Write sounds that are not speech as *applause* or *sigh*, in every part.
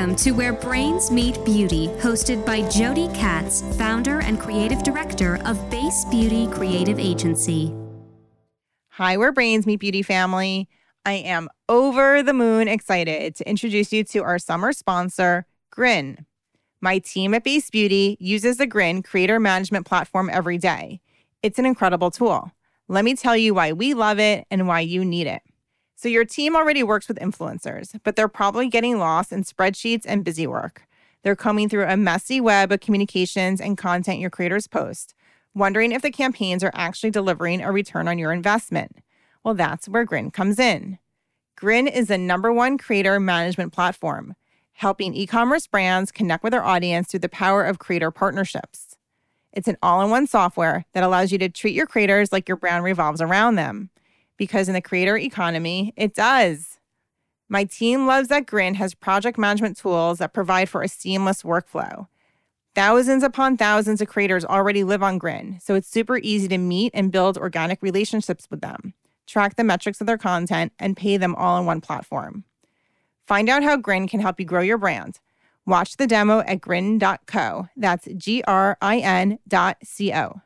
Welcome to Where Brains Meet Beauty, hosted by Jody Katz, founder and creative director of Base Beauty Creative Agency. Hi, Where Brains Meet Beauty family. I am over the moon excited to introduce you to our summer sponsor, Grin. My team at Base Beauty uses the Grin creator management platform every day. It's an incredible tool. Let me tell you why we love it and why you need it. So, your team already works with influencers, but they're probably getting lost in spreadsheets and busy work. They're combing through a messy web of communications and content your creators post, wondering if the campaigns are actually delivering a return on your investment. Well, that's where Grin comes in. Grin is the number one creator management platform, helping e commerce brands connect with their audience through the power of creator partnerships. It's an all in one software that allows you to treat your creators like your brand revolves around them because in the creator economy, it does. My team loves that Grin has project management tools that provide for a seamless workflow. Thousands upon thousands of creators already live on Grin, so it's super easy to meet and build organic relationships with them, track the metrics of their content, and pay them all in one platform. Find out how Grin can help you grow your brand. Watch the demo at grin.co. That's G R I N dot C O.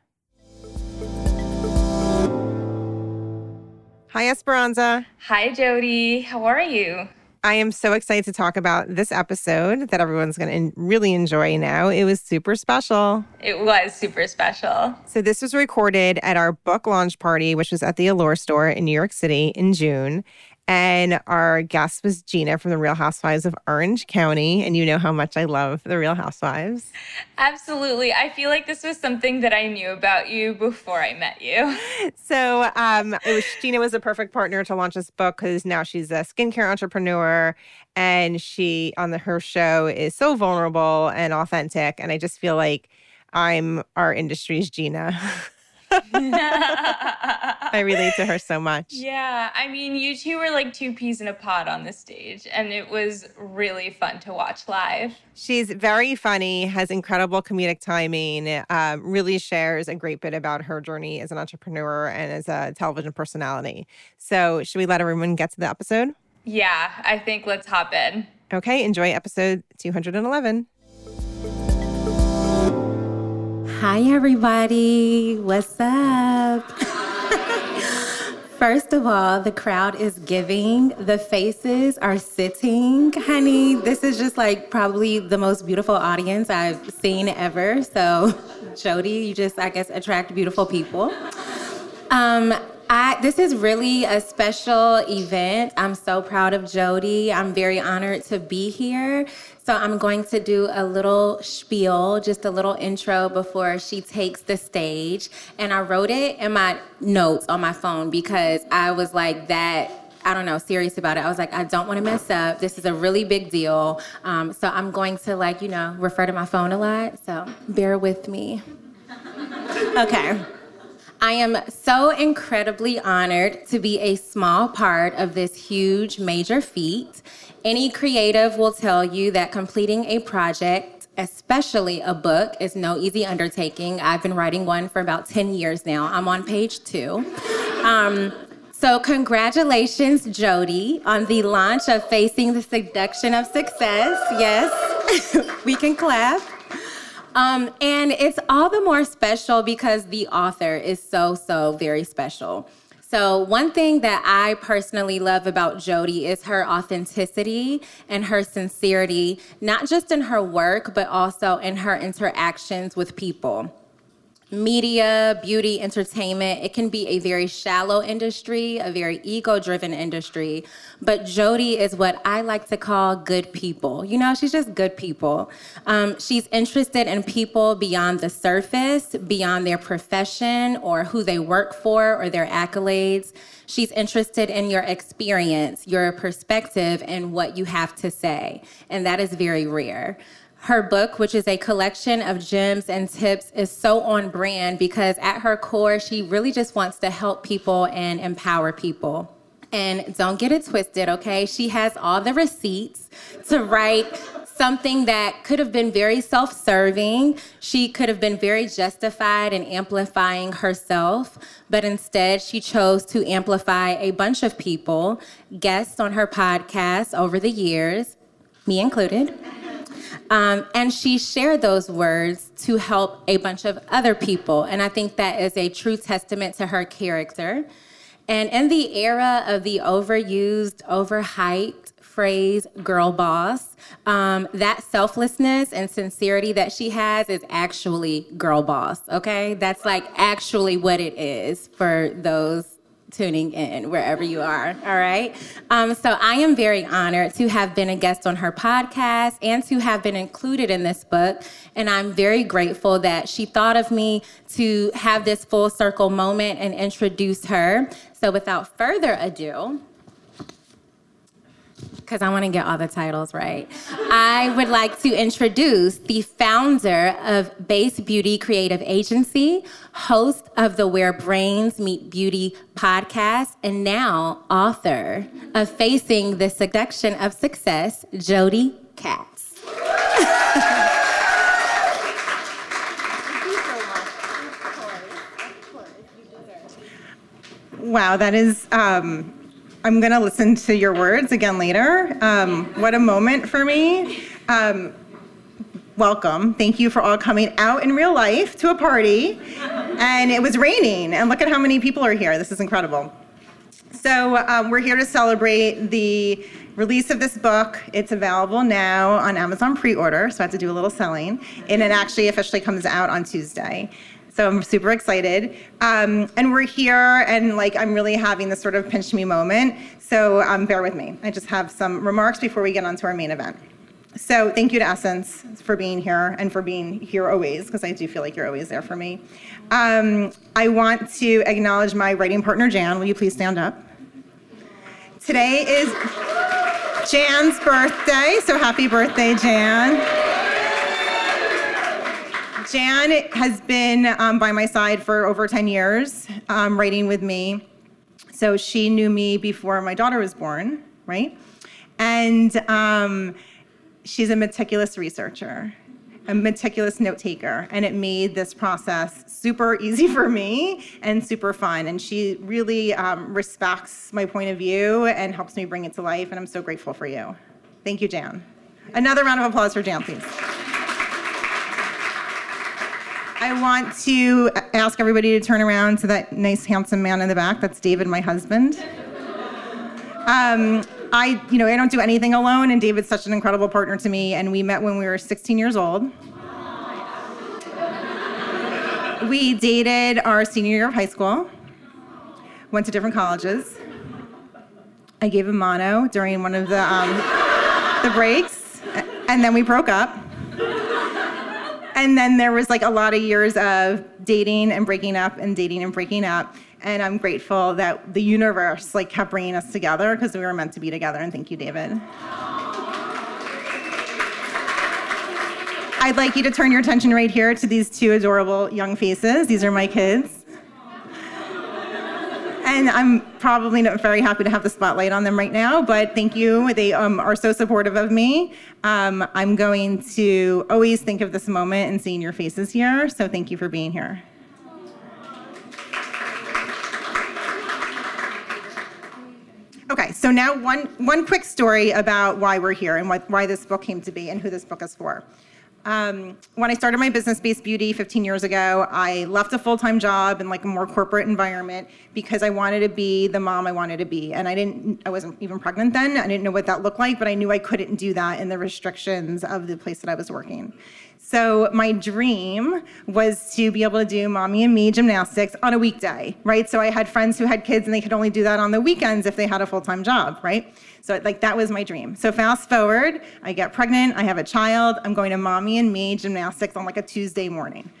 Hi, Esperanza. Hi, Jody. How are you? I am so excited to talk about this episode that everyone's going to really enjoy now. It was super special. It was super special. So, this was recorded at our book launch party, which was at the Allure store in New York City in June. And our guest was Gina from the Real Housewives of Orange County. And you know how much I love the Real Housewives. Absolutely. I feel like this was something that I knew about you before I met you. *laughs* So um, it was Gina was a perfect partner to launch this book because now she's a skincare entrepreneur and she on the her show is so vulnerable and authentic. And I just feel like I'm our industry's Gina. *laughs* I relate to her so much. Yeah, I mean, you two were like two peas in a pod on the stage, and it was really fun to watch live. She's very funny, has incredible comedic timing, um, really shares a great bit about her journey as an entrepreneur and as a television personality. So, should we let everyone get to the episode? Yeah, I think let's hop in. Okay, enjoy episode 211. Hi, everybody. What's up? First of all, the crowd is giving. The faces are sitting. Honey, this is just like probably the most beautiful audience I've seen ever. So, Jody, you just, I guess, attract beautiful people. Um, I, this is really a special event. I'm so proud of Jody. I'm very honored to be here. So I'm going to do a little spiel, just a little intro before she takes the stage. And I wrote it in my notes on my phone because I was like that I don't know, serious about it. I was like, I don't want to mess up. This is a really big deal. Um, so I'm going to, like, you know, refer to my phone a lot. So bear with me. *laughs* Okay. I am so incredibly honored to be a small part of this huge, major feat. Any creative will tell you that completing a project, especially a book, is no easy undertaking. I've been writing one for about 10 years now. I'm on page two. Um, so, congratulations, Jody, on the launch of Facing the Seduction of Success. Yes, *laughs* we can clap. Um, and it's all the more special because the author is so, so very special. So, one thing that I personally love about Jody is her authenticity and her sincerity, not just in her work, but also in her interactions with people media, beauty, entertainment, it can be a very shallow industry, a very ego driven industry. But Jody is what I like to call good people. You know, she's just good people. Um, she's interested in people beyond the surface, beyond their profession or who they work for or their accolades. She's interested in your experience, your perspective, and what you have to say. And that is very rare. Her book, which is a collection of gems and tips, is so on brand because at her core, she really just wants to help people and empower people. And don't get it twisted, okay? She has all the receipts to write something that could have been very self serving. She could have been very justified in amplifying herself, but instead she chose to amplify a bunch of people, guests on her podcast over the years me included. Um, and she shared those words to help a bunch of other people. And I think that is a true testament to her character. And in the era of the overused, overhyped phrase girl boss, um, that selflessness and sincerity that she has is actually girl boss, okay? That's like actually what it is for those tuning in wherever you are. All right. Um, so I am very honored to have been a guest on her podcast and to have been included in this book. And I'm very grateful that she thought of me to have this full circle moment and introduce her. So without further ado, because I want to get all the titles right. I would like to introduce the founder of Base Beauty Creative Agency, host of the Where Brains Meet Beauty podcast, and now author of Facing the Seduction of Success, Jody Katz. Wow, that is um, I'm going to listen to your words again later. Um, what a moment for me. Um, welcome. Thank you for all coming out in real life to a party. And it was raining, and look at how many people are here. This is incredible. So, um, we're here to celebrate the release of this book. It's available now on Amazon pre order, so I have to do a little selling. And it actually officially comes out on Tuesday. So I'm super excited. Um, and we're here, and like I'm really having this sort of pinch me moment. So um, bear with me. I just have some remarks before we get on to our main event. So thank you to Essence for being here and for being here always, because I do feel like you're always there for me. Um, I want to acknowledge my writing partner, Jan. Will you please stand up? Today is Jan's birthday, so happy birthday, Jan. Jan has been um, by my side for over 10 years, um, writing with me. So she knew me before my daughter was born, right? And um, she's a meticulous researcher, a meticulous note taker, and it made this process super *laughs* easy for me and super fun. And she really um, respects my point of view and helps me bring it to life. And I'm so grateful for you. Thank you, Jan. Another round of applause for Jan, please. I want to ask everybody to turn around to that nice, handsome man in the back. That's David, my husband. Um, I, you know, I don't do anything alone, and David's such an incredible partner to me. And we met when we were 16 years old. We dated our senior year of high school. Went to different colleges. I gave him mono during one of the um, the breaks, and then we broke up and then there was like a lot of years of dating and breaking up and dating and breaking up. And i'm grateful that the universe like kept bringing us together because we were meant to be together. And thank you david. I'd like you to turn your attention right here to these two adorable young faces. These are my kids and I'm probably not very happy to have the spotlight on them right now, but thank you. They um, are so supportive of me. Um, I'm going to always think of this moment and seeing your faces here, so thank you for being here. Okay, so now one, one quick story about why we're here and what, why this book came to be and who this book is for. Um, when I started my business Base Beauty 15 years ago, I left a full time job in like a more corporate environment because I wanted to be the mom I wanted to be. And I didn't, I wasn't even pregnant then. I didn't know what that looked like, but I knew I couldn't do that in the restrictions of the place that I was working. So my dream was to be able to do mommy and me gymnastics on a weekday, right? So I had friends who had kids and they could only do that on the weekends if they had a full time job, right? So like that was my dream. So fast forward, I get pregnant, I have a child, I'm going to mommy and me gymnastics on like a Tuesday morning.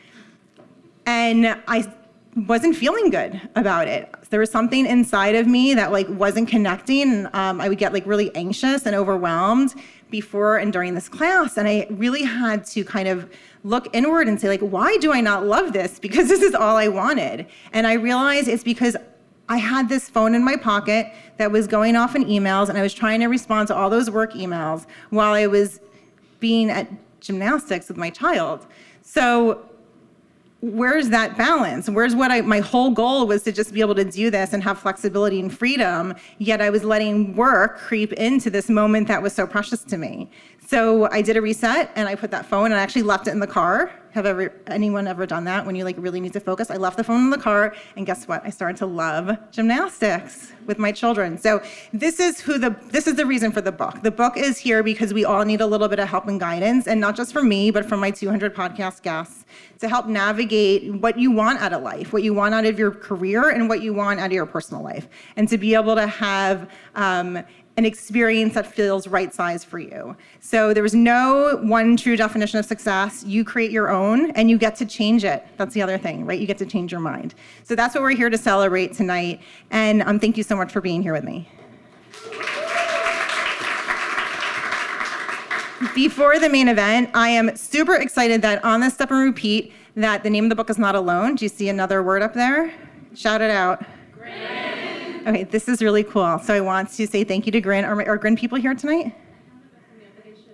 And I wasn't feeling good about it. There was something inside of me that like wasn't connecting. Um, I would get like really anxious and overwhelmed before and during this class, and I really had to kind of look inward and say like, why do I not love this? Because this is all I wanted. And I realized it's because I had this phone in my pocket that was going off in emails, and I was trying to respond to all those work emails while I was being at gymnastics with my child. So, where's that balance? Where's what I, my whole goal was to just be able to do this and have flexibility and freedom, yet I was letting work creep into this moment that was so precious to me. So I did a reset and I put that phone and I actually left it in the car. Have ever anyone ever done that when you like really need to focus? I left the phone in the car and guess what? I started to love gymnastics with my children. So this is who the this is the reason for the book. The book is here because we all need a little bit of help and guidance and not just from me, but from my 200 podcast guests to help navigate what you want out of life, what you want out of your career and what you want out of your personal life. And to be able to have um, an experience that feels right size for you. So there's no one true definition of success. You create your own and you get to change it. That's the other thing, right? You get to change your mind. So that's what we're here to celebrate tonight. And um, thank you so much for being here with me. Before the main event, I am super excited that on this step and repeat that the name of the book is not alone. Do you see another word up there? Shout it out. Okay, this is really cool. So I want to say thank you to Grin. Are, are Grin people here tonight?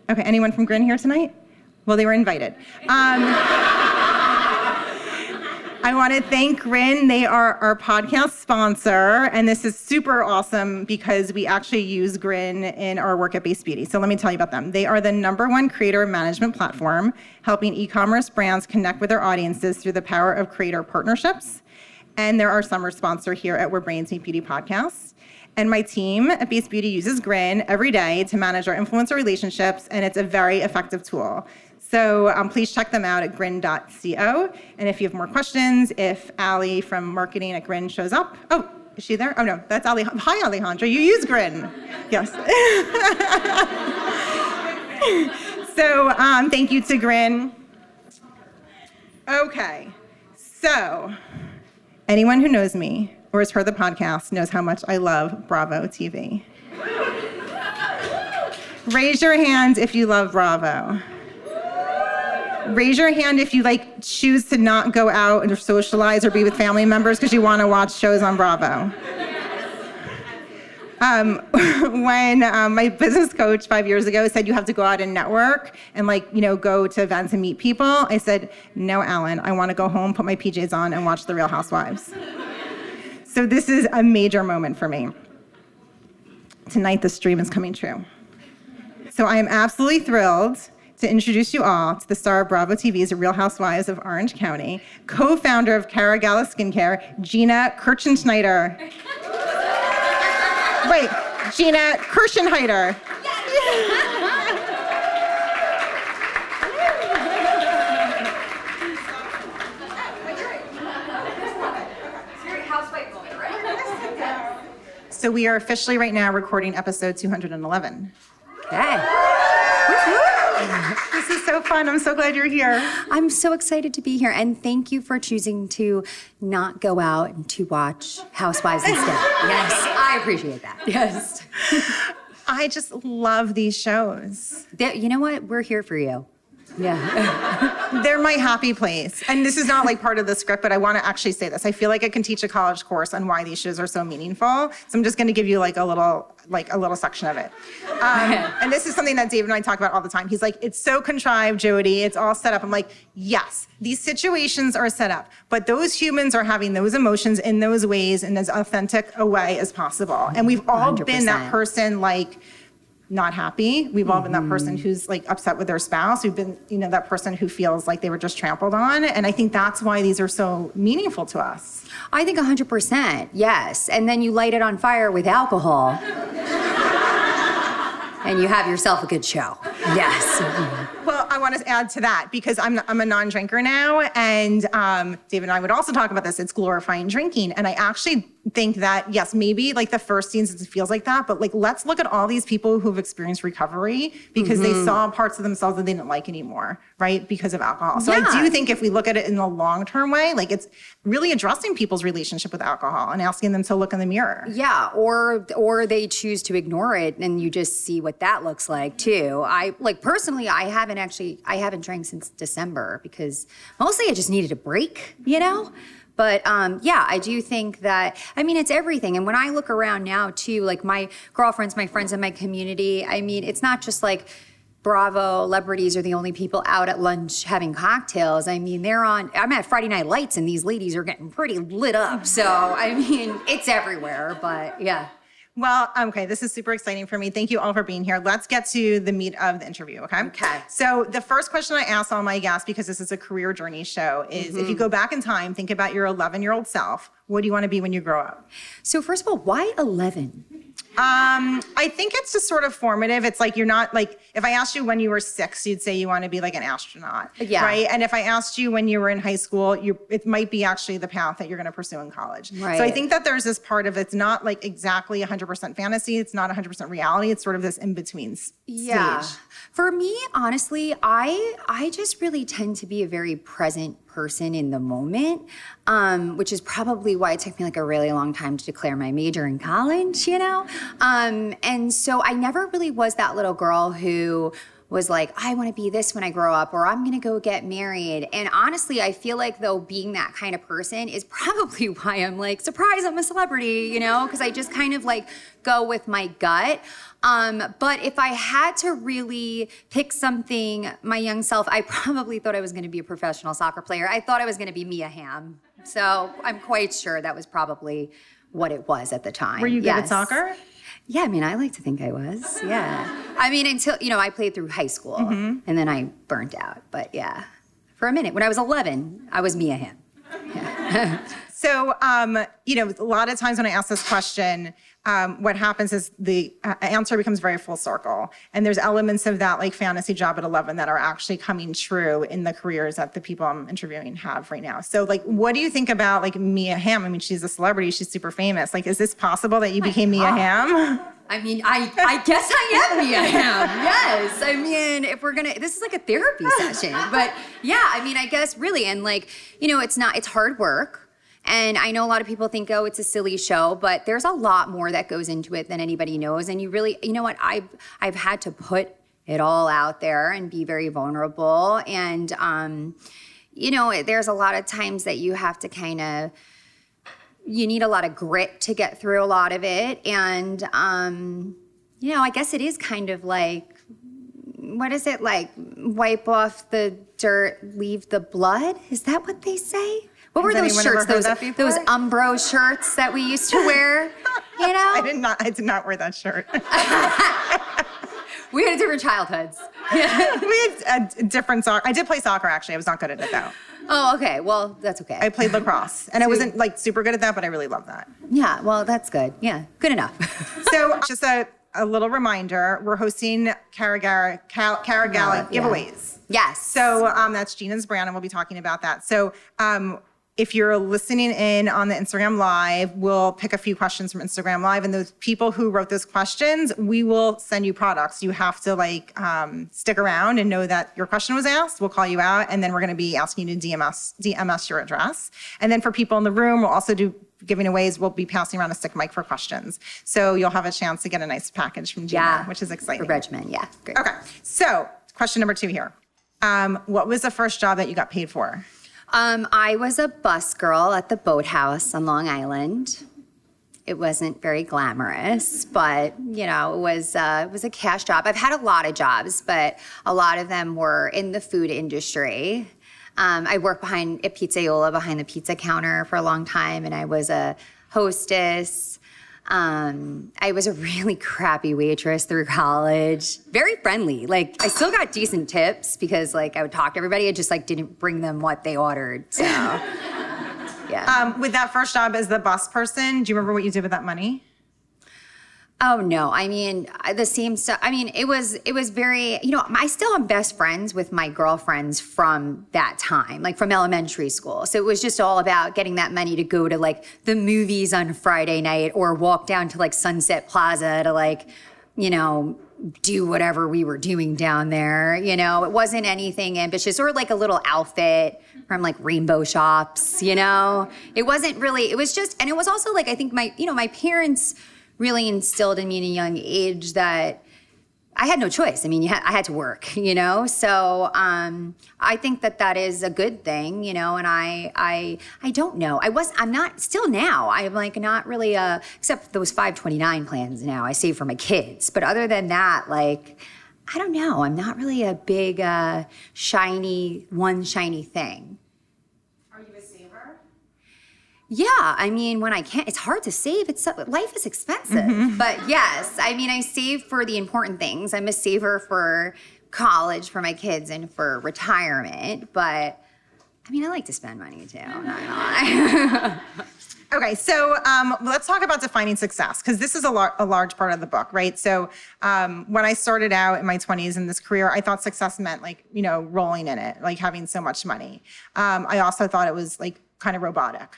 Okay, anyone from Grin here tonight? Well, they were invited. Um, *laughs* I want to thank Grin. They are our podcast sponsor, and this is super awesome because we actually use Grin in our work at Base Beauty. So let me tell you about them. They are the number one creator management platform, helping e-commerce brands connect with their audiences through the power of creator partnerships and they're our summer sponsor here at Where Brains Meet Beauty podcast. And my team at Base Beauty uses Grin every day to manage our influencer relationships, and it's a very effective tool. So um, please check them out at grin.co. And if you have more questions, if Ali from marketing at Grin shows up, oh, is she there? Oh no, that's Ali. Hi, Alejandra. You use Grin. Yes. *laughs* so um, thank you to Grin. Okay, so Anyone who knows me or has heard the podcast knows how much I love Bravo TV. Raise your hand if you love Bravo. Raise your hand if you like choose to not go out and socialize or be with family members because you want to watch shows on Bravo. Um, *laughs* when um, my business coach five years ago said you have to go out and network and like you know go to events and meet people, I said no, Alan. I want to go home, put my PJs on, and watch The Real Housewives. so this is a major moment for me. Tonight, this dream is coming true. So I am absolutely thrilled to introduce you all to the star of Bravo TV's Real Housewives of Orange County, co-founder of Cara Gala Skincare, Gina Kirchenschneider. Wait, Gina Kirschenheiter. So we are officially right now recording episode 211. Okay. This is so fun. I'm so glad you're here. I'm so excited to be here and thank you for choosing to not go out and to watch Housewives instead. *laughs* yes, I appreciate that. Yes. I just love these shows. There- You know what? We're here for you. Yeah. *laughs* They're my happy place. And this is not like part of the script, but I want to actually say this. I feel like I can teach a college course on why these shows are so meaningful. So I'm just going to give you like a little like a little section of it. *laughs* Um, and this is something that David and I talk about all the time. He's like, it's so contrived, Jody. It's all set up. I'm like, yes, these situations are set up, but those humans are having those emotions in those ways in as authentic a way as possible. And we've all been that person like not happy. We've all been that person who's like upset with their spouse. We've been, you know, that person who feels like they were just trampled on. And I think that's why these are so meaningful to us. I think 100%. Yes. And then you light it on fire with alcohol. *laughs* and you have yourself a good show. Yes. *laughs* Well, I want to add to that because I'm, I'm a non-drinker now, and um, David and I would also talk about this. It's glorifying drinking, and I actually think that yes, maybe like the first scenes it feels like that, but like let's look at all these people who've experienced recovery because they mm-hmm. saw parts of themselves that they didn't like anymore, right? Because of alcohol. So I do think if we look at it in the long-term way, like it's really addressing people's relationship with alcohol and asking them to look in the mirror. Yeah, or or they choose to ignore it and you just see what that looks like too. I like personally I haven't actually I haven't drank since December because mostly I just needed a break, you know? But um, yeah, I do think that I mean it's everything. And when I look around now too, like my girlfriends, my friends in my community, I mean, it's not just like Bravo celebrities are the only people out at lunch having cocktails. I mean, they're on. I'm at Friday Night Lights, and these ladies are getting pretty lit up. So I mean, it's everywhere. But yeah, Well, okay, this is super exciting for me. Thank you all for being here. Let's get to the meat of the interview, okay? Okay. So, the first question I ask all my guests, because this is a career journey show, is if Mm-hmm. you go back in time, think about your 11 year old self. What do you want to be when you grow up? So first of all, why 11? Um, I think it's just sort of formative. It's like you're not like if I asked you when you were six, you'd say you want to be like an astronaut, Yeah. right? And if I asked you when you were in high school, you it might be actually the path that you're going to pursue in college. Right. So I think that there's this part of it's not like exactly 100% fantasy. It's not 100% reality. It's sort of this in between stage. For me, honestly, I I just really tend to be a very present person in the moment, um, which is probably why it took me like a really long time to declare my major in college. You know, um, and so I never really was that little girl who was like, I want to be this when I grow up, or I'm going to go get married. And honestly, I feel like though being that kind of person is *laughs* probably why I'm like, surprise, I'm a celebrity, you know, because I just kind of like go with my gut. Um, but if I had to really pick something, my young self, I probably thought I was going to be a professional soccer player. I thought I was going to be Mia Hamm. So I'm quite sure that was probably what it was at the time. Were you good at soccer? Yeah, I mean, I like to think I was. *laughs* Yeah. I mean, until, you know, I played through high school Mm-hmm. and then I burnt out. But yeah, for a minute, when I was 11, I was Mia Hamm. *laughs* *laughs* So, um, you know, a lot of times when I ask this question, um, what happens is the uh, answer becomes very full circle. And there's elements of that like fantasy job at 11 that are actually coming true in the careers that the people I'm interviewing have right now. So, like, what do you think about like Mia Hamm? I mean, she's a celebrity, she's super famous. Like, is this possible that you became Mia Hamm? I mean, I, I guess I am Mia Hamm. *laughs* Yes. I mean, if we're gonna, this is like a therapy session. *laughs* But yeah, I mean, I guess really, and like, you know, it's not, it's hard work. And I know a lot of people think, oh, it's a silly show, but there's a lot more that goes into it than anybody knows. And you really, you know what? I've I've had to put it all out there and be very vulnerable. And um, you know, there's a lot of times that you have to kind of you need a lot of grit to get through a lot of it. And, um, you know, I guess it is kind of like, what is it like? Wipe off the dirt, leave the blood? Is that what they say? What were those shirts? Those those Umbro shirts that we used to *laughs* wear. You know, I did not. I did not wear that shirt. *laughs* *laughs* we had different childhoods. we had a different soccer. I did play soccer actually. I was not good at it though. Oh, okay. Well, that's okay. I played lacrosse, and I wasn't like super good at that, but I really love that. yeah. Well, that's good. Yeah. Good enough. So, just a, a little reminder we're hosting Caragala, Cal, Caragala Yeah. giveaways. yes. So, um, that's Gina's brand, and we'll be talking about that. So, um, if you're listening in on the Instagram Live, we'll pick a few questions from Instagram Live, and those people who wrote those questions, we will send you products. You have to like um, stick around and know that your question was asked. We'll call you out, and then we're going to be asking you to DMS DMS your address. And then for people in the room, we'll also do giving aways. We'll be passing around a stick mic for questions, so you'll have a chance to get a nice package from Gina, yeah. which is exciting. For regimen. Yeah. Great. Okay, so question number two here. Um, what was the first job that you got paid for? Um, I was a bus girl at the boathouse on Long Island. It wasn't very glamorous, but you know, it was uh, it was a cash job. I've had a lot of jobs, but a lot of them were in the food industry. Um, I worked behind at Pizzaiola behind the pizza counter for a long time, and I was a hostess. Um, I was a really crappy waitress through college. Very friendly. Like I still got decent tips because like I would talk to everybody. I just like didn't bring them what they ordered. So *laughs* yeah. Um, with that first job as the bus person, do you remember what you did with that money? Oh no! I mean, uh, the same stuff. I mean, it was it was very. You know, I still am best friends with my girlfriends from that time, like from elementary school. So it was just all about getting that money to go to like the movies on Friday night, or walk down to like Sunset Plaza to like, you know, do whatever we were doing down there. You know, it wasn't anything ambitious, or like a little outfit from like rainbow shops. You know, it wasn't really. It was just, and it was also like I think my, you know, my parents really instilled in me at a young age that I had no choice. I mean, had, I had to work, *laughs* you know. So um, I think that that is a good thing, you know. And I, I, I don't know. I was, I'm not still now. I'm like not really uh except those 529 plans now. I save for my kids, but other than that, like. I don't know. I'm not really a big, uh, shiny, one shiny thing. Are you a saver? Yeah, I mean, when I can't, it's hard to save. It's life is expensive. But yes, I mean, I save for the important things. I'm a saver for college for my kids and for retirement. But I mean, I like to spend money too. Not gonna lie. *laughs* Okay, so um, let's talk about defining success because this is a, lar- a large part of the book, right? So um, when I started out in my 20s in this career, I thought success meant like, you know, rolling in it, like having so much money. Um, I also thought it was like kind of robotic.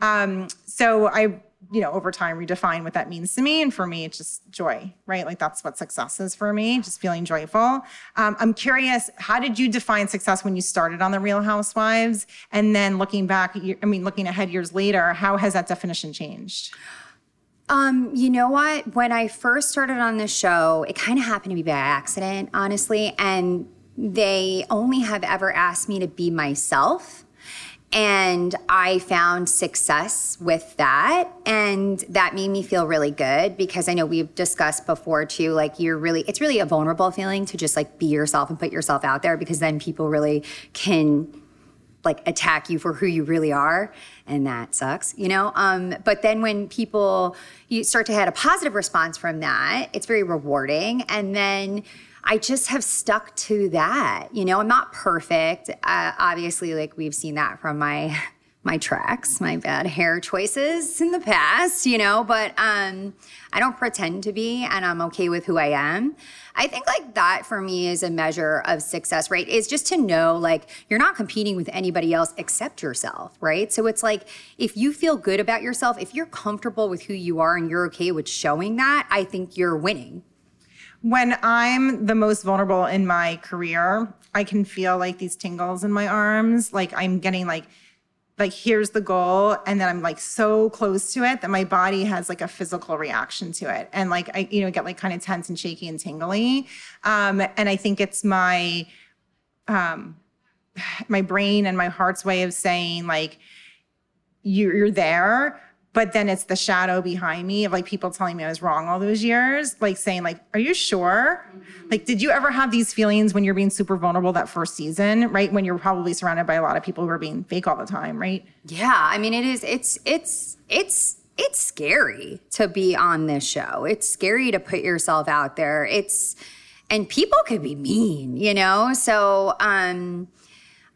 Um, so I, you know, over time redefine what that means to me. And for me, it's just joy, right? Like that's what success is for me, just feeling joyful. Um, I'm curious, how did you define success when you started on The Real Housewives? And then looking back, I mean, looking ahead years later, how has that definition changed? Um, you know what? When I first started on the show, it kind of happened to be by accident, honestly. And they only have ever asked me to be myself. And I found success with that. And that made me feel really good because I know we've discussed before too, like you're really, it's really a vulnerable feeling to just like be yourself and put yourself out there because then people really can like attack you for who you really are and that sucks you know? Um, but then when people you start to have a positive response from that it's very rewarding. And then i just have stuck to that you know? I'm not perfect uh, obviously like we've seen that from my my tracks my bad hair choices in the past you know but um i don't pretend to be and i'm okay with who i am. I think like that for me is a measure of success right? Is just to know like you're not competing with anybody else except yourself right? So it's like if you feel good about yourself if you're comfortable with who you are and you're okay with showing that i think you're winning. When I'm the most vulnerable in my career, I can feel like these tingles in my arms. Like I'm getting like, like here's the goal, and then I'm like so close to it that my body has like a physical reaction to it, and like I, you know, get like kind of tense and shaky and tingly. Um, and I think it's my, um, *sighs* my brain and my heart's way of saying like, you- you're there but then it's the shadow behind me of like people telling me I was wrong all those years, like saying like, "Are you sure?" Like, did you ever have these feelings when you're being super vulnerable that first season, right? When you're probably surrounded by a lot of people who are being fake all the time, right? Yeah, I mean it is it's it's it's it's scary to be on this show. It's scary to put yourself out there. It's and people could be mean, you know? So um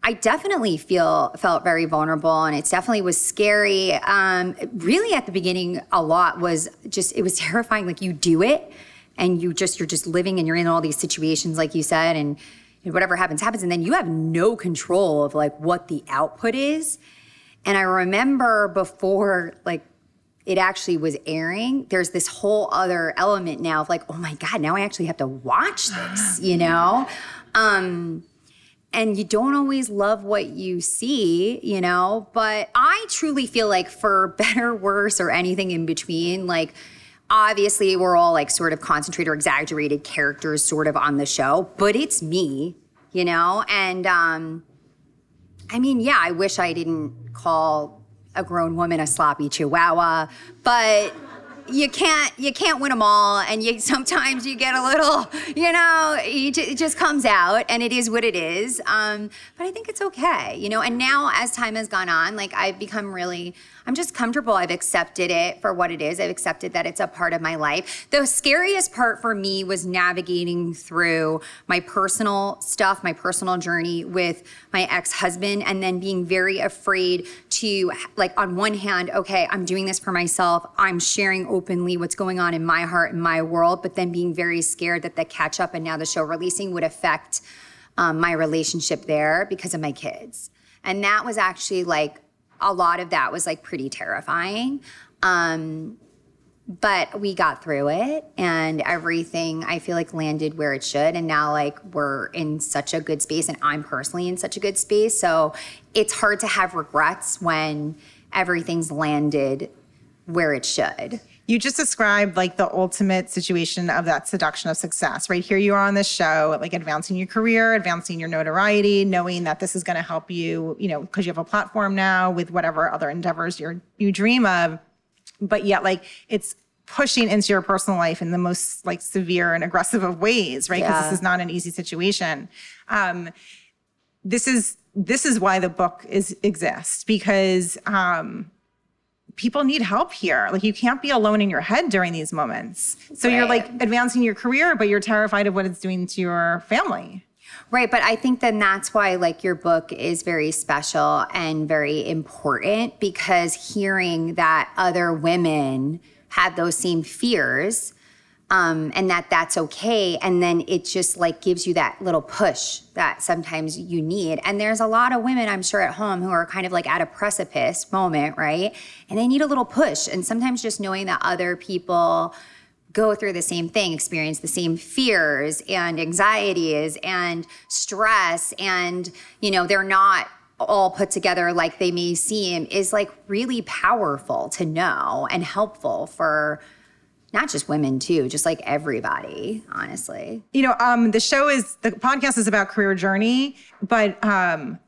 I definitely feel felt very vulnerable and it definitely was scary. Um really at the beginning a lot was just it was *laughs* terrifying like you do it and you just you're just living and you're in all these situations like you said and whatever happens happens and then you have no control of like what the output is. And I remember before, like, it actually was airing, there's this whole other element now of like, oh my God, now I actually have to watch this, you know? *gasps* Um, and you don't always love what you see, you know? But I truly feel like for *laughs* better, worse, or anything in between, like, obviously we're all like sort of concentrated or exaggerated characters sort of on the show, but it's me, you know? And, um, I mean, yeah, I wish I didn't call a grown woman a sloppy chihuahua, but you can't you can't win them all and you *laughs* sometimes you get a little you know it just comes out and it is what it is um, but i think it's okay you know and now as time has gone on like i've become really i'm just comfortable i've accepted it for what it is. I've accepted that it's a part of my life. The scariest part for me was navigating through my personal stuff my personal journey with my ex-husband and then being very afraid to like on one hand okay i'm doing this for myself. I'm sharing openly what's going on in my heart and my world but then being very scared that the catch up and now the show releasing would affect um, my relationship there because of my kids. And that was actually like a lot of that was like pretty terrifying. Um, but we got through it and everything i feel like landed where it should. And now like we're in such a good space and i'm personally in such a good space. So it's hard to have regrets when everything's landed where it should You just described like the ultimate situation of that seduction of success, right? Here you are on this show, like advancing your career, advancing your notoriety, knowing that this is going to help you, you know, because you have a platform now with whatever other endeavors you you dream of. But yet, like, it's pushing into your personal life in the most like severe and aggressive of ways, right? Because Yeah. this is not an easy situation. Um, this is this is why the book is exists because um, people need help here. Like you can't be alone in your head during these moments. So right. you're like advancing your career, but you're terrified of what it's doing to your family. Right, but I think then that's why like your book is very special and very important because hearing that other women had those same fears um, and that that's okay. And then it just like gives you that little push that sometimes you need. And there's a lot of women i'm sure at home who are kind of like at a precipice moment right? And they need a little push. And sometimes just knowing that other people go through the same thing, experience the same fears and anxieties and stress and you know, they're not all put together like they may seem is like really powerful to know and helpful for not just women too, just like everybody, honestly. You know, um the show is the podcast is about career journey, but um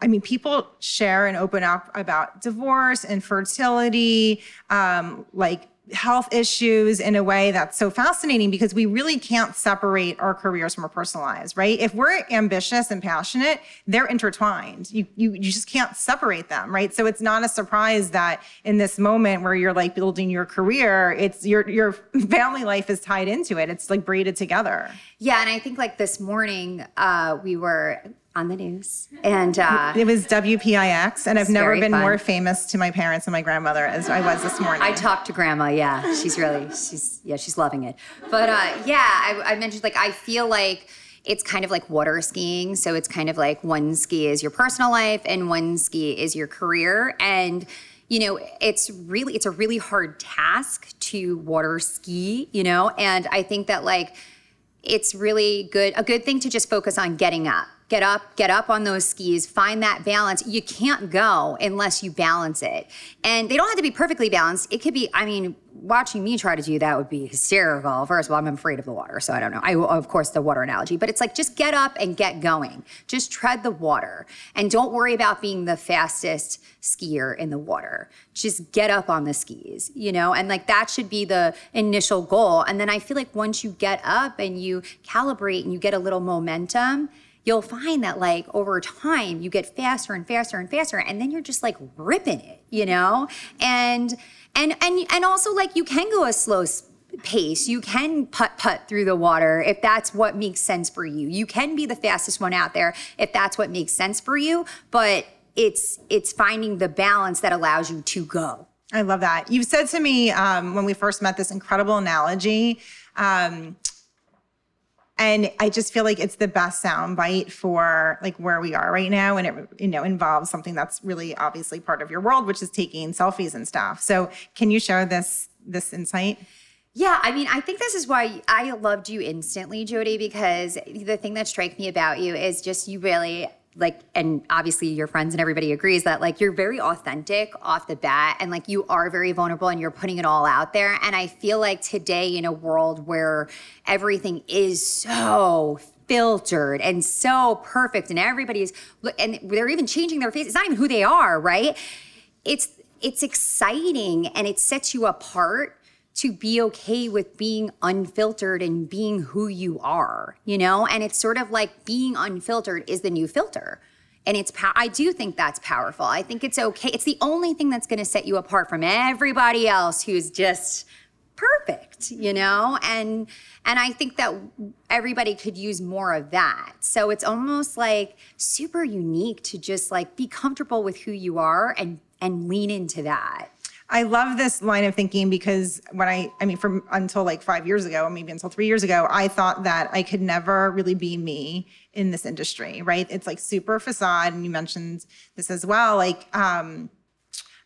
I mean, people share and open up about divorce, infertility, um, like health issues in a way that's so fascinating because we really can't separate our careers from our personal lives, right? If we're ambitious and passionate, they're intertwined. You, you, you just can't separate them, right? So it's not a surprise that in this moment where you're like building your career, it's your, your *laughs* family life is tied into it. It's like braided together. Yeah. And I think like this morning, uh, we were on the news. And uh, it was WPIX, and I've never been fun. more famous to my parents and my grandmother as I was this morning. I talked to grandma. Yeah, she's really she's yeah she's loving it. But uh, yeah, I, I mentioned like I feel like it's kind of like water skiing. So it's kind of like one ski is your personal life and one ski is your career. And you know, it's really it's a really hard task to water ski, you know, and I think that like it's really good a good thing to just focus on getting up get up, get up on those skis, find that balance. You can't go unless you balance it. And they don't have to be perfectly balanced. It could be, I mean, watching me try to do that would be hysterical. First of all, I'm afraid of the water, so I don't know. I of course the water analogy, but it's like just get up and get going. Just tread the water and don't worry about being the fastest skier in the water. Just get up on the skis, you know? And like that should be the initial goal. And then I feel like once you get up and you calibrate and you get a little momentum, you'll find that like over time you get faster and faster and faster and then you're just like ripping it you know? And and and and also like you can go a slow pace. You can putt putt through the water if that's what makes sense for you. You can be the fastest one out there if that's what makes sense for you but it's it's finding the balance that allows you to go. I love that. You said to me um, when we first met this incredible analogy um, and I just feel like it's the best sound bite for like where we are right now. And it, you know, involves something that's really obviously part of your world, which is taking selfies and stuff. So can you share this, this insight? Yeah, I mean, I think this is why I loved you instantly, Jody, because the thing that strikes me about you is just you really like and obviously your friends and everybody agrees that like you're very authentic off the bat and like you are very vulnerable and you're putting it all out there. And i feel like today in a world where everything is so filtered and so perfect and everybody's and they're even changing their face it's not even who they are right? It's it's exciting and it sets you apart to be okay with being unfiltered and being who you are, you know? And it's sort of like being unfiltered is the new filter. And it's I do think that's powerful. I think it's okay. It's the only thing that's to set you apart from everybody else who's just perfect, you know? And and I think that everybody could use more of that. So it's almost like super unique to just like be comfortable with who you are and and lean into that. I love this line of thinking because when I, I mean, from until like five years ago, maybe until three years ago, I thought that I could never really be me in this industry, right? It's like super facade. And you mentioned this as well. Like, um,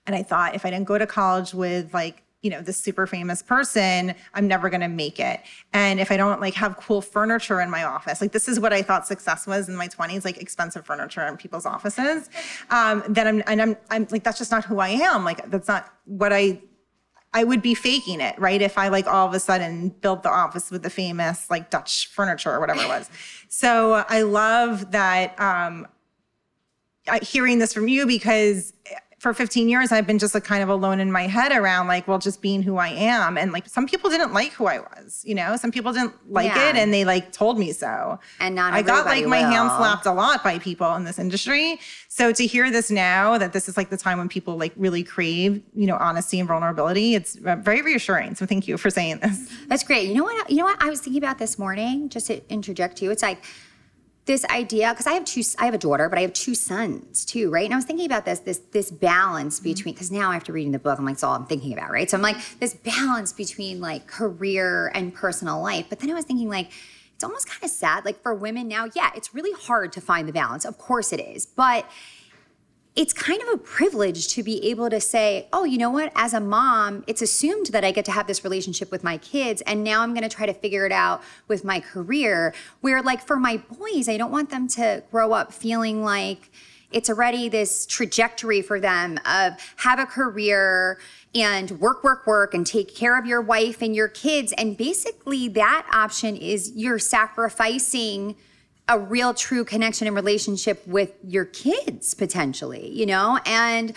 and I thought if I didn't go to college with like you know this super famous person i'm never going to make it and if i don't like have cool furniture in my office like this is what i thought success was in my 20s like expensive furniture in people's offices *laughs* um then i'm and i'm i'm like that's just not who i am like that's not what i I would be faking it, right? If I like all of a sudden built the office with the famous like Dutch furniture or whatever it was. *laughs* So I love that um, hearing this from you because for 15 years I've been just like kind of alone in my head around like, well, just being who I am. And like some people didn't like who I was, you know? Some people didn't like Yeah. it and they like told me so. And not I got like my hand slapped a lot by people in this industry. So to hear this now that this is like the time when people like really crave, you know, honesty and vulnerability, it's uh, very reassuring. So thank you for saying this. That's great. You know what? You know what I was thinking about this morning. Just to interject to you, it's like this idea because I have two. I have a daughter, but I have two sons too, right? And I was thinking about this this this balance mm-hmm. between because now after reading the book, I'm like, it's all I'm thinking about, right? So I'm like this balance between like career and personal life. But then I was thinking like. It's almost kind of sad. Like for women now, yeah, it's really hard to find the balance. Of course it is. But it's kind of a privilege to be able to say, oh, you know what? As a mom, it's assumed that I get to have this relationship with my kids. And now I'm going to try to figure it out with my career. Where, like, for my boys, I don't want them to grow up feeling like, it's already this trajectory for them of have a career and work, work, work, and take care of your wife and your kids. And basically, that option is you're sacrificing a real true connection and relationship with your kids potentially, you know? And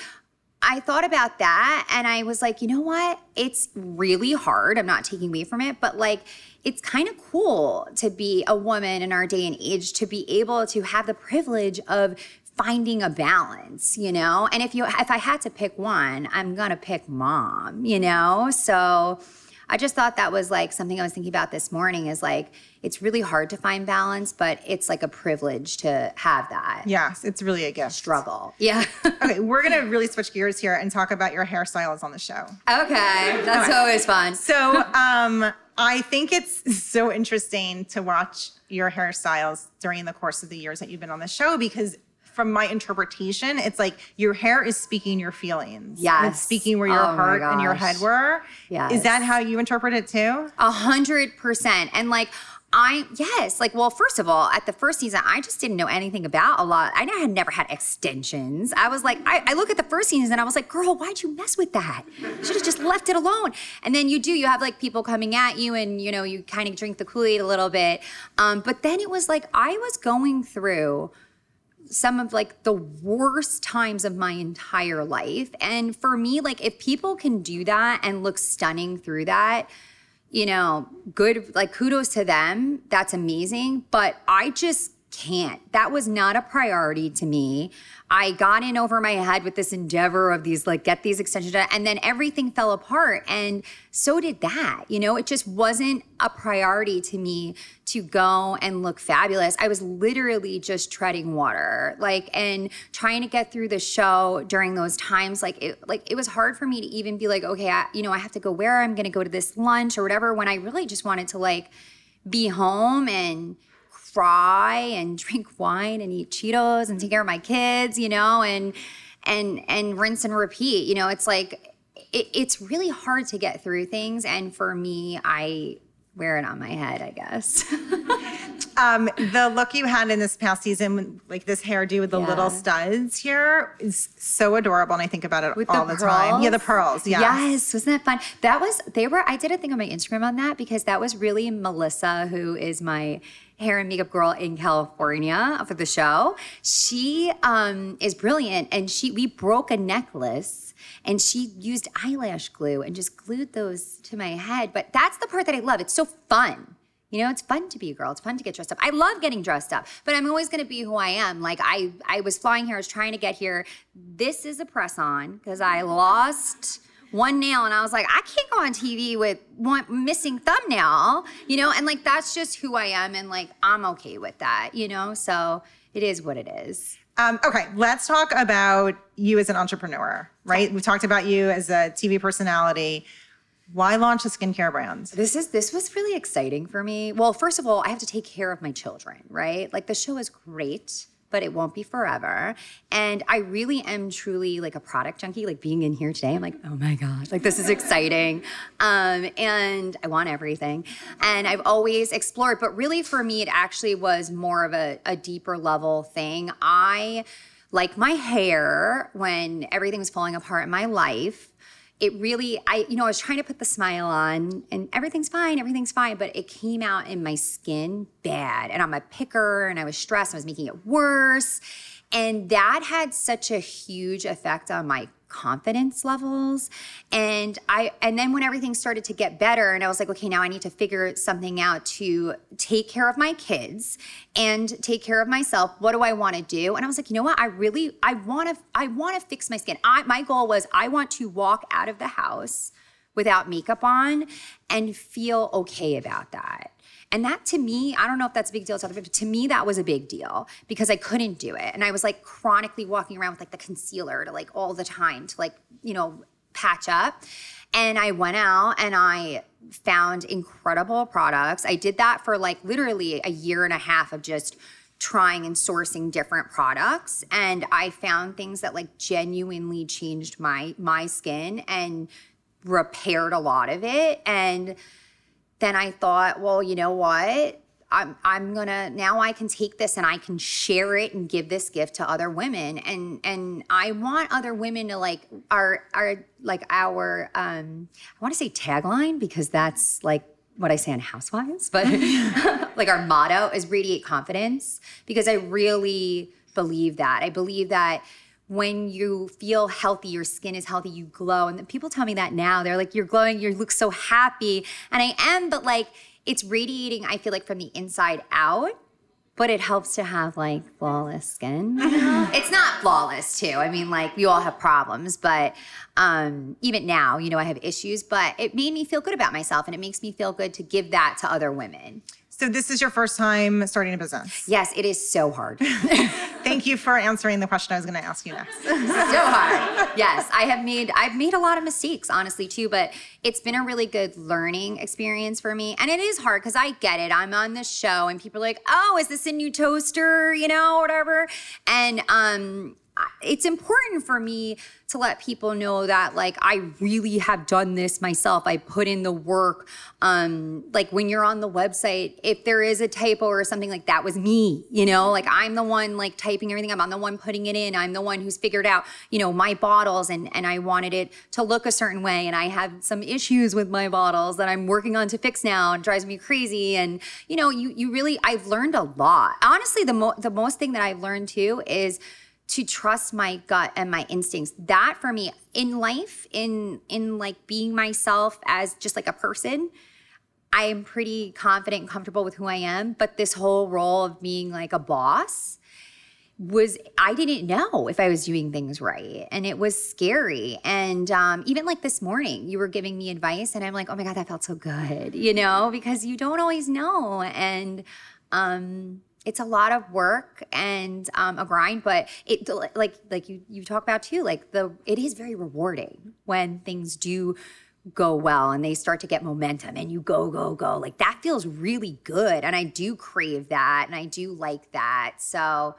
I thought about that and I was like, you know what? It's really hard. I'm not taking away from it, but like, it's kind of cool to be a woman in our day and age to be able to have the privilege of finding a balance, you know? And if you if I had to pick one, I'm going to pick mom, you know? So I just thought that was like something I was thinking about this morning is like it's really hard to find balance, but it's like a privilege to have that Yes, it's really a gift. struggle. Yeah. *laughs* Okay, we're gonna really switch gears here and talk about your hairstyles on the show. okay. That's always fun. So, um, I think it's so interesting to watch your hairstyles during the course of the years that you've been on the show because from my interpretation, it's like your hair is speaking your feelings. Yes. It's speaking where your Oh heart and your head were. Yes. Is that how you interpret it too? A hundred percent. And like, I, yes, like, well, first of all, at the first season, I just didn't know anything about a lot. I had never had extensions. I was like, I, I look at the first season and I was like, girl, why'd you mess with that? You Should have just left it alone. And then you do, you have like people coming at you and, you know, you kind of drink the Kool Aid a little bit. Um, but then it was like, I was going through some of like the worst times of my entire life. And for me, like if people can do that and look stunning through that, you know, good, like kudos to them. That's amazing. But I just can't. That was not a priority to me. I got in over my head with this endeavor of these, like, get these extensions and then everything fell apart. And so did that. You know, it just wasn't a priority to me to go and look fabulous. I was literally just treading water, like, and trying to get through the show during those times. Like, it, like it was hard for me to even be like, okay, I, you know, I have to go where I'm going to go to this lunch or whatever. When I really just wanted to like be home and cry and *laughs* drink wine and eat Cheetos and take care of my kids, you know, and and and rinse and repeat. You know, it's like it, it's really hard to get through things, and for me, I wear it on my head, I guess. *laughs* Um, the look you had in this past season, like this hairdo with the Yeah. little studs here, is so adorable, and I think about it With all the, time. Yeah, the pearls. Yeah. Yes, wasn't that fun? That was they were. I did a thing on my Instagram on that because that was really Melissa, who is my hair and makeup girl in California for the show. She um, is brilliant, and she we broke a necklace. And she used eyelash glue and just glued those to my head. But that's the part that I love. It's so fun. You know, it's fun to be a girl. It's fun to get dressed up. I love getting dressed up, but I'm always going to be who I am. Like I, I was flying here. I was trying to get here. This is a press on because I lost one nail, and I was like, I can't go on TV with one missing thumbnail. You know, and like that's just who I am, and like I'm okay with that. You know, so it is what it is. Um, okay, let's talk about you as an entrepreneur, right? We talked about you as a TV personality. Why launch a skincare brand? This is this was really exciting for me. Well, first of all, I have to take care of my children, right? Like the show is great, but it won't be forever. And I really am truly like a product junkie. Like being in here today, I'm like, oh my god, like this is exciting. Um, and I want everything. And I've always explored, but really for me, it actually was more of a, a deeper level thing. I like my hair when everything was falling apart in my life it really i you know i was trying to put the smile on and everything's fine everything's fine but it came out in my skin bad and i'm a picker and i was stressed i was making it worse. And that had such a huge effect on my confidence levels. And i and then when everything started to get better and i was like okay now i need to figure something out to take care of my kids and take care of myself. What do i want to do? And i was like you know what? I really i want to i want to fix my skin. I my goal was i want to walk out of the house without makeup on and feel okay about that and that to me, I don't know if that's a big deal to other people, but to me, that was a big deal because I couldn't do it. And I was like chronically walking around with like the concealer to like all the time to like, you know, patch up. And I went out and I found incredible products. I did that for like literally a year and a half of just trying and sourcing different products and I found things that like genuinely changed my my skin and repaired a lot of it and then I thought, well, you know what? I'm I'm gonna now I can take this and I can share it and give this gift to other women and and I want other women to like our our like our um I want to say tagline because that's like what I say on Housewives, but *laughs* *laughs* like our motto is radiate confidence because I really believe that. I believe that when you feel healthy, your skin is healthy, you glow. And people tell me that now. They're like, you're glowing, you look so happy. And I am, but like, it's radiating, I feel like, from the inside out. But it helps to have like flawless skin. it's not flawless too. I mean, like we all have problems, but um, even now, you know, I have issues. But it made me feel good about myself, and it makes me feel good to give that to other women. So this is your first time starting a business. Yes, it is so hard. *laughs* Thank you for answering the question I was going to ask you next. *laughs* so hard. Yes, I have made I've made a lot of mistakes honestly too, but it's been a really good learning experience for me. And it is hard cuz I get it. I'm on this show and people are like, "Oh, is this a new toaster?" you know, whatever. And um it's important for me to let people know that like I really have done this myself. I put in the work. Um, like when you're on the website, if there is a typo or something like that was me, you know, like I'm the one like typing everything up. I'm the one putting it in. I'm the one who's figured out, you know, my bottles and and I wanted it to look a certain way. And I have some issues with my bottles that I'm working on to fix now. and drives me crazy. And you know, you you really I've learned a lot. Honestly, the mo- the most thing that I've learned too is to trust my gut and my instincts. That for me in life in in like being myself as just like a person i am pretty confident and comfortable with who i am but this whole role of being like a boss was i didn't know if i was doing things right and it was scary. And um, even like this morning you were giving me advice and i'm like oh my god that felt so good you know because you don't always know. And um it's a lot of work and um, a grind, but it like like you you talk about too, like the it is very rewarding when things do go well and they start to get momentum and you go go go. Like that feels really good and i do crave that and i do like that. So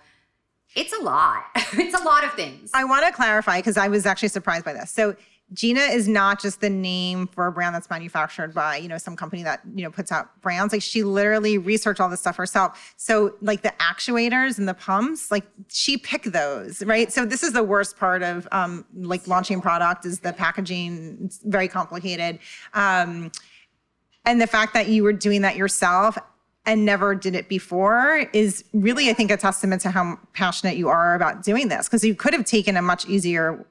it's a lot. *laughs* It's a lot of things. I want to clarify because i was actually surprised by this. So Gina is not just the name for a brand that's manufactured by, you know, some company that, you know, puts out brands. Like she literally researched all this stuff herself. So like the actuators and the pumps, like she picked those, right? So this is the worst part of um, like launching product is the packaging. It's very complicated. Um, and the fact that you were doing that yourself and never did it before is really, I think, a testament to how passionate you are about doing this. Because you could have taken a much easier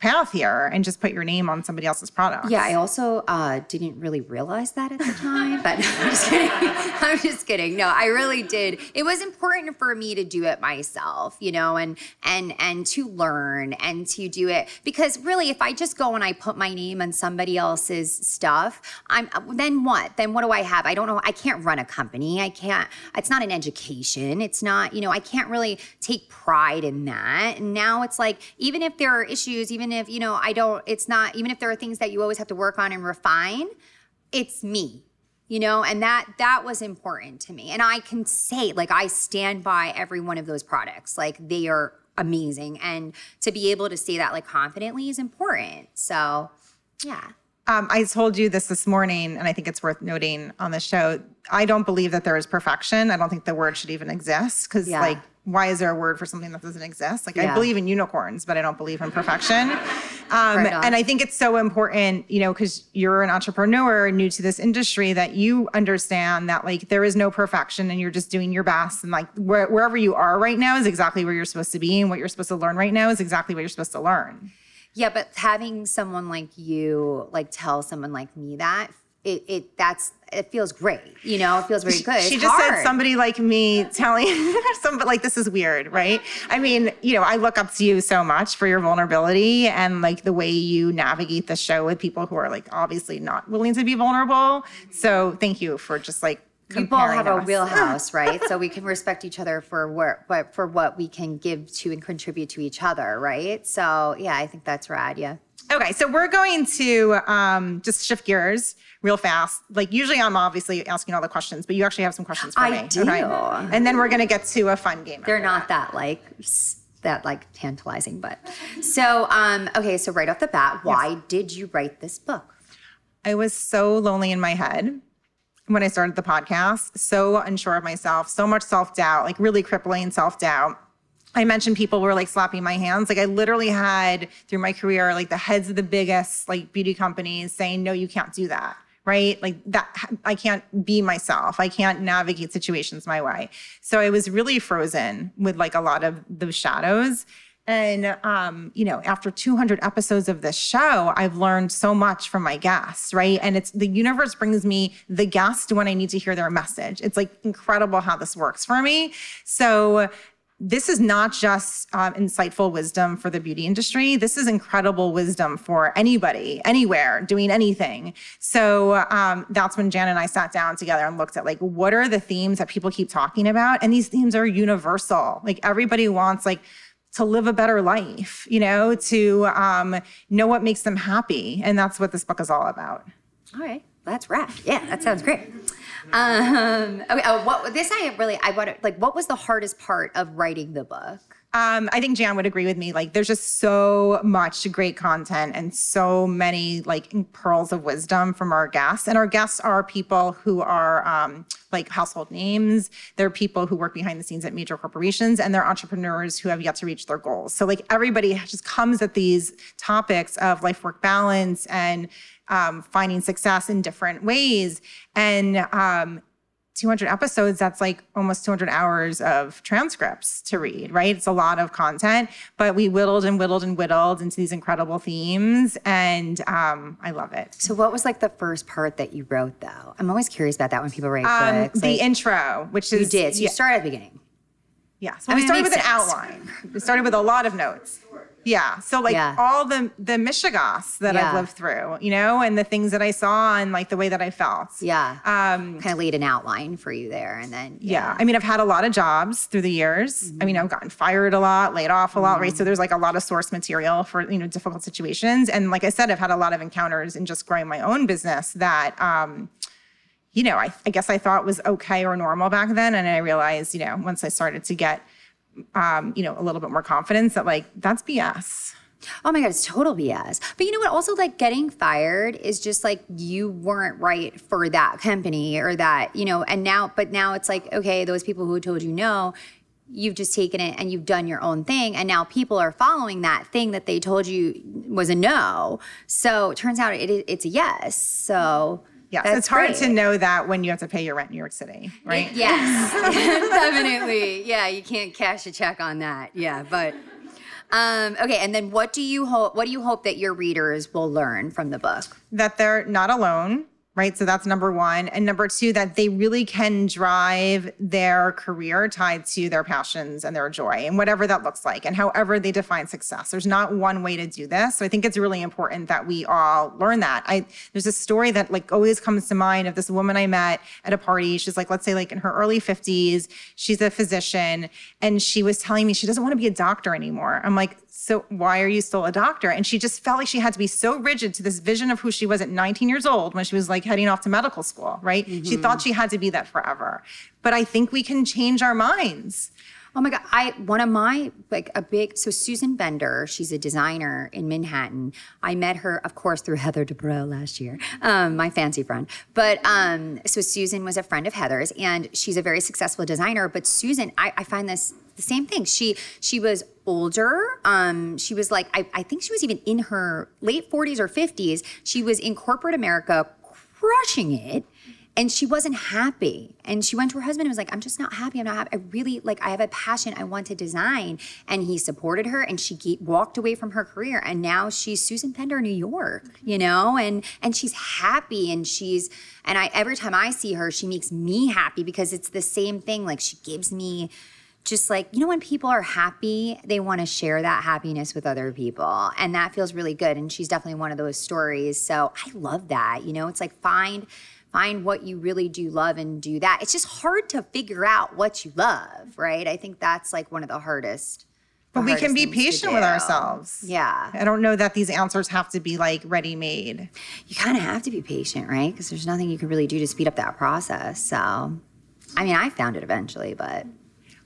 path here and just put your name on somebody else's product. Yeah, I also uh, didn't really realize that at the time, but *laughs* I'm just kidding. *laughs* I'm just kidding. No, I really did. It was important for me to do it myself, you know, and and and to learn and to do it because really, if I just go and I put my name on somebody else's stuff, I'm then what? Then what do I have? I don't know. I can't run a company. I can't. It's not an education. It's not. You know, I can't really take pride in that. And now it's like even if there are issues, even even if, you know, I don't, it's not, even if there are things that you always have to work on and refine, it's me you know and that that was important to me and i can say like i stand by every one of those products like they are amazing and to be able to say that like confidently is important so yeah Um, I told you this this morning, and I think it's worth noting on the show. I don't believe that there is perfection. I don't think the word should even exist because, Yeah. like, why is there a word for something that doesn't exist? Like, I believe in unicorns, but I don't believe in perfection. *laughs* Um, and I think it's so important, you know, because you're an entrepreneur new to this industry, that you understand that like there is no perfection and you're just doing your best. And like where, wherever you are right now is exactly where you're supposed to be. And what you're supposed to learn right now is exactly what you're supposed to learn. Yeah, but having someone like you like tell someone like me that it it that's it feels great. You know, it feels very good. She just said somebody like me telling *laughs* some, but like this is weird, right? I mean, you know, I look up to you so much for your vulnerability and like the way you navigate the show with people who are like obviously not willing to be vulnerable. So thank you for just like we both have a wheelhouse, *laughs* right? so we can respect each other for what, but for what we can give to and contribute to each other, right? So yeah, I think that's rad. Yeah. Okay, so we're going to um, just shift gears real fast. Like usually, I'm obviously asking all the questions, but you actually have some questions for I me. do. And then we're going to get to a fun game. They're not that like that like tantalizing, but so um okay. So right off the bat, why did you write this book? I was so lonely in my head when I started the podcast, so unsure of myself, so much self doubt, like really crippling self doubt. I mentioned people were like slapping my hands. Like I literally had through my career, like the heads of the biggest like beauty companies saying, no, you can't do that. Right. Like that, I can't be myself. I can't navigate situations my way. So I was really frozen with like a lot of those shadows. And, um, you know, after 200 episodes of this show, I've learned so much from my guests, right? And it's the universe brings me the guest when I need to hear their message. It's like incredible how this works for me. So, this is not just um, insightful wisdom for the beauty industry. This is incredible wisdom for anybody, anywhere, doing anything. So um, that's when Jan and I sat down together and looked at like, what are the themes that people keep talking about? And these themes are universal. Like everybody wants like to live a better life, you know, to um, know what makes them happy. And that's what this book is all about. All right, that's rad. Yeah, that sounds great. Um, okay, oh, what this I really I want like. What was the hardest part of writing the book? Um, I think Jan would agree with me. Like, there's just so much great content and so many like pearls of wisdom from our guests. And our guests are people who are um, like household names. They're people who work behind the scenes at major corporations, and they're entrepreneurs who have yet to reach their goals. So, like, everybody just comes at these topics of life work balance and um, finding success in different ways. And um, 200 episodes, that's like almost 200 hours of transcripts to read, right? It's a lot of content, but we whittled and whittled and whittled into these incredible themes. And um, I love it. So, what was like the first part that you wrote though? I'm always curious about that when people write Um, books. the like, intro, which is. you did. So yeah, you started at the beginning. yeah. So I we mean, it started with makes an outline. We started with a lot of notes. Yeah. So like Yeah. all the the mishigas that Yeah. I've lived through, you know, and the things that I saw and like the way that I felt. Yeah. Um, kind of laid an outline for you there, and then Yeah. I mean, I've had a lot of jobs through the years. I mean, I've gotten fired a lot, laid off a lot, right? So there's like a lot of source material for, you know, difficult situations. And like I said, I've had a lot of encounters in just growing my own business that, um, you know, I, I guess I thought was okay or normal back then. And I realized, you know, once I started to get, um, you know, a little bit more confidence that like that's BS. Oh my God, it's total BS. But you know what? Also, like getting fired is just like you weren't right for that company or that, you know, and now, but now it's like, okay, those people who told you no, you've just taken it and you've done your own thing. And now people are following that thing that they told you was a no. So it turns out it, it's a yes. So Yes. that's it's hard great. to know that when you have to pay your rent in New York City, right? Yes, *laughs* *laughs* definitely. Yeah, you can't cash a check on that. Yeah, but um, okay. And then, what do you hope? What do you hope that your readers will learn from the book? that they're not alone, right? So that's number one. And number two, that they really can drive their career tied to their passions and their joy and whatever that looks like and however they define success. There's not one way to do this. So I think it's really important that we all learn that. I there's a story that like always comes to mind of this woman I met at a party. She's like, let's say like in her early 50s, she's a physician, and she was telling me she doesn't want to be a doctor anymore. I'm like, so why are you still a doctor? And she just felt like she had to be so rigid to this vision of who she was at 19 years old when she was like heading off to medical school, right? She thought mm-hmm. she had to be that forever. But I think we can change our minds. Oh my god! I one of my like a big so Susan Bender. She's a designer in Manhattan. I met her, of course, through *laughs* Heather Dubrow last year, um, my fancy friend. But um, so Susan was a friend of Heather's, and she's a very successful designer. But Susan, I, I find this the same thing. She she was older. Um, she was like I, I think she was even in her late 40s or 50s. She was in corporate America, crushing it and she wasn't happy. And she went to her husband and was like i'm just not happy. I'm not happy i really like i have a passion. I want to design. And he supported her and she ge- walked away from her career. And now she's susan pender new york you know? And and she's happy and she's and i every time i see her she makes me happy because it's the same thing. Like she gives me just like you know when people are happy they want to share that happiness with other people. And that feels really good. And she's definitely one of those stories. So i love that you know? It's like find find what you really do love and do that. It's just hard to figure out what you love right? I think that's like one of the hardest But we can be patient with ourselves. yeah. I don't know that these answers have to be like ready made. you kind of have to be patient right? Because there's nothing you can really do to speed up that process so. I mean i found it eventually but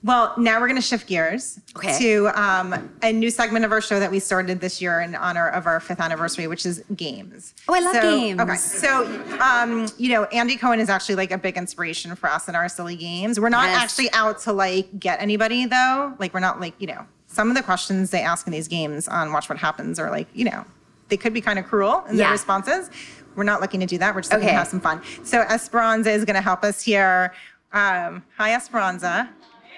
Well, now we're going to shift gears Okay. to um, a new segment of our show that we started this year in honor of our fifth anniversary, which is games. Oh, I love So- games. Okay, so um, you know, Andy Cohen is actually like a big inspiration for us in our silly games. We're not Yes. actually out to like get anybody though. Like we're not like you know some of the questions they ask in these games on Watch What Happens are like you know they could be kind of cruel in their Yeah. responses. We're not looking to do that. We're just looking to have some fun. So Esperanza is going to help us here. Um, hi, Esperanza.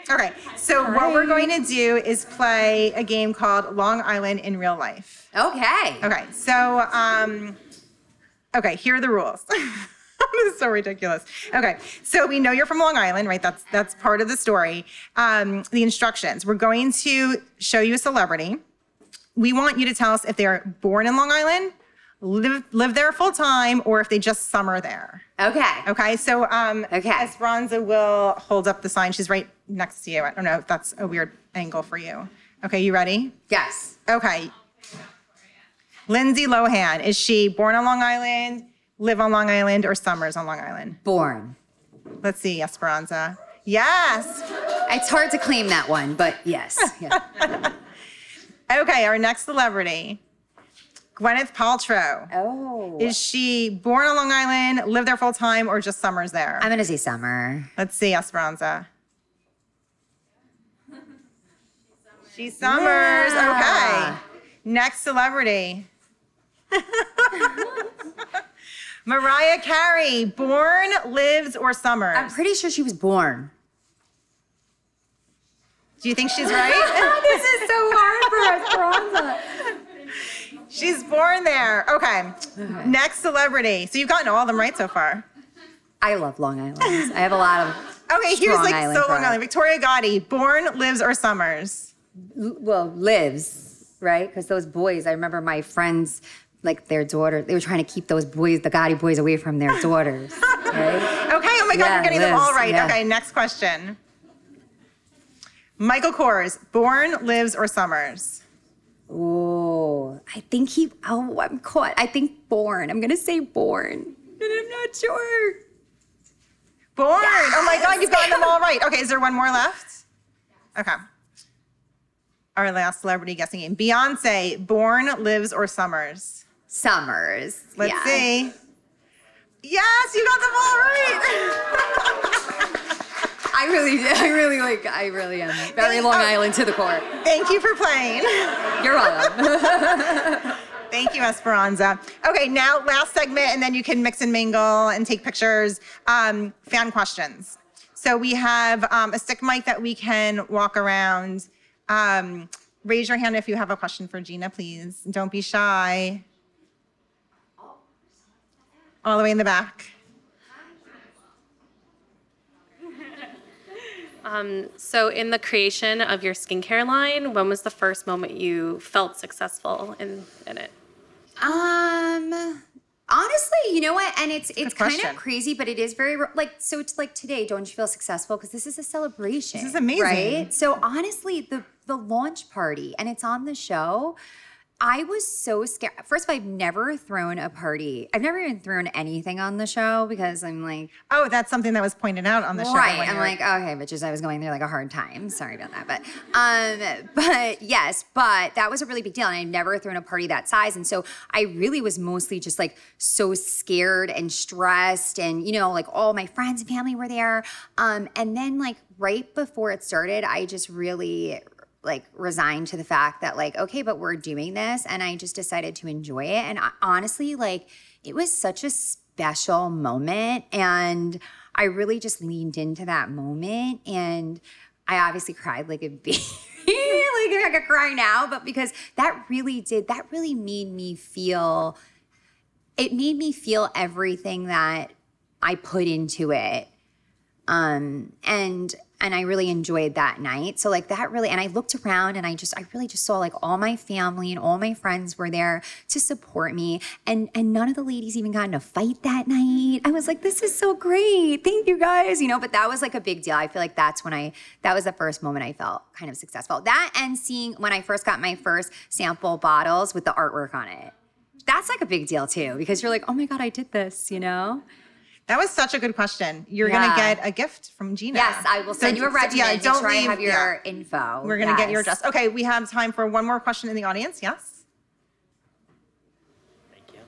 Okay, so what we're going to do is play a game called Long Island in Real Life. okay Okay, so um, okay, here are the rules. *laughs* this is so ridiculous. Okay, so we know you're from Long Island, right? That's that's part of the story. Um, the instructions: We're going to show you a celebrity. We want you to tell us if they're born in Long Island, live live there full time, or if they just summer there. okay Okay, so um, Okay. Esperanza will hold up the sign. She's right next to you. I don't know if that's a weird angle for you. Okay, you ready? yes Okay. Lindsay Lohan, is she born on Long Island, live on Long Island, or summers on Long Island? born Let's see, Esperanza. Yes. It's hard to claim that one, but yes. *laughs* Yeah. Okay, our next celebrity, Gwyneth Paltrow. Oh. Is she born on Long Island, live there full time, or just summers there? I'm going to say summer. Let's see, Esperanza. *laughs* She summers. Yeah. Okay. Next celebrity. *laughs* Mariah Carey, born, lives, or summers? I'm pretty sure she was born. Do you think she's right? *laughs* this is so hard for Esperanza. She's born there. Okay. Next celebrity. So you've gotten all of them right so far. I love Long Island. I have a lot of. *laughs* Okay, here's like Island so Long. Island. Victoria Gotti, born, lives, or summers? Well, lives, right? Because those boys, I remember my friends, like their daughter, they were trying to keep those boys, the Gotti boys, away from their daughters. *laughs* right? Okay, oh my God, Yeah, you're getting them all right. yeah. Okay, next question. Michael Kors, born, lives, or summers? Oh, I think he. Oh, I'm caught. I think born. I'm gonna say born, *laughs* but I'm not sure. Born. Oh my God, you've gotten them all right. Okay, is there one more left? Okay. Our last celebrity guessing game. Beyonce, born, lives, or summers? Summers. Let's yeah. see. Yes, you got them all right. *laughs* I really, *laughs* I really like. I really am very Long Island to the core. Thank you for playing. You're welcome. *laughs* Thank you, Esperanza. Okay, now last segment, and then you can mix and mingle and take pictures. Um, fan questions. So we have um, a stick mic that we can walk around. Um, raise your hand if you have a question for Gina, please. Don't be shy. All the way in the back. So, in the creation of your skincare line, when was the first moment you felt successful in, in it? Um, honestly, you know what? And it's it's kind of crazy, but it is very like so. It's like today, don't you feel successful? Because this is a celebration. This is amazing. right? So honestly, the the launch party, and it's on the show. I was so scared. First of all, I've never thrown a party. I've never even thrown anything on the show because I'm like, Oh, that's something that was pointed out on the show. right. I'm like, okay, just I was going through like a hard time. Sorry about that. But um, but yes, but that was a really big deal. And I'd never thrown a party that size. And so I really was mostly just like so scared and stressed. And, you know, like all my friends and family were there. Um, and then like right before it started, I just really like resigned to the fact that like okay but we're doing this and i just decided to enjoy it and I, honestly like it was such a special moment and i really just leaned into that moment and i obviously cried like a *laughs* baby like i could cry now but because that really did that really made me feel it made me feel everything that i put into it. Um and and i really enjoyed that night. So like that really and i looked around and i just i really just saw like all my family and all my friends were there to support me. And and none of the ladies even got in a fight that night. I was like this is so great. Thank you guys you know but that was like a big deal. I feel like that's when i that was the first moment i felt kind of successful. That and seeing when i first got my first sample bottles with the artwork on it. That's like a big deal too because you're like oh my god i did this you know that was such a good question. You're Yeah. gonna get a gift from Gina. Yes, I will send So- send you a so, regimen yeah, don't try and leave- have your yeah. info. We're gonna get your address. Okay, we have time for one more question in the audience. Yes. Thank you.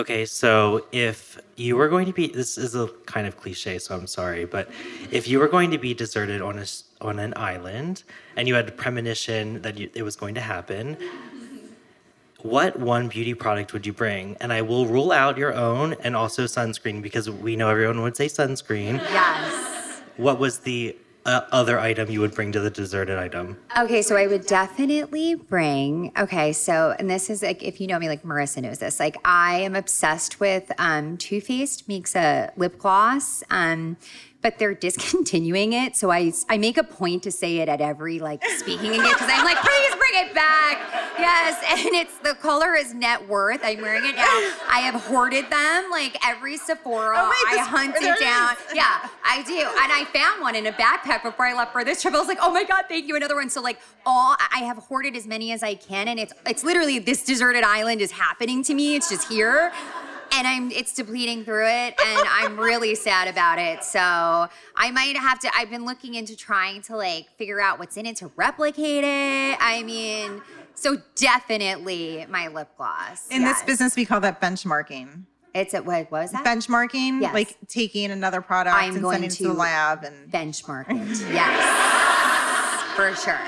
Okay, so if you were going to be, this is a kind of cliche, so I'm sorry, but if you were going to be deserted on a s- on an island and you had a premonition that you, it was going to happen, what one beauty product would you bring? And I will rule out your own and also sunscreen because we know everyone would say sunscreen. Yes. What was the uh, other item you would bring to the deserted item? Okay, so I would definitely bring. Okay, so and this is like if you know me, like Marissa knows this. Like I am obsessed with um, Too Faced makes a lip gloss. Um, but they're discontinuing it, so I I make a point to say it at every like speaking engagement because I'm like, please bring it back. Yes, *laughs* and it's the color is net worth. I'm wearing it now. I have hoarded them like every Sephora. Oh, wait, I hunted down. is. Yeah, I do. And I found one in a backpack before I left for this trip. I was like, oh my God, thank you. Another one. So like all I have hoarded as many as I can. And it's it's literally this deserted island is happening to me. It's just here. And I'm it's depleting through it. And I'm really sad about it. So I might have to I've been looking into trying to like figure out what's in it to replicate it. I mean, so definitely my lip gloss. In this business, we call that benchmarking. It's a what, what was that? Benchmarking, Yes. like taking another product I'm and going sending it to the lab, and benchmark it. Yes. *laughs* For sure.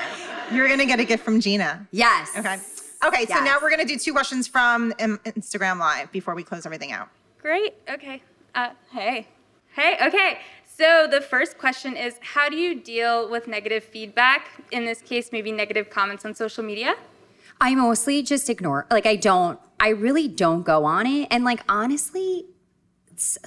you're gonna get a gift from Gina. Yes. Okay. Okay, so now we're gonna do two questions from um, Instagram Live before we close everything out. Great. Okay. Uh, hey. Hey. Okay. So the first question is How do you deal with negative feedback? In this case, maybe negative comments on social media? I mostly just ignore. Like I don't. I really don't go on it. And like honestly,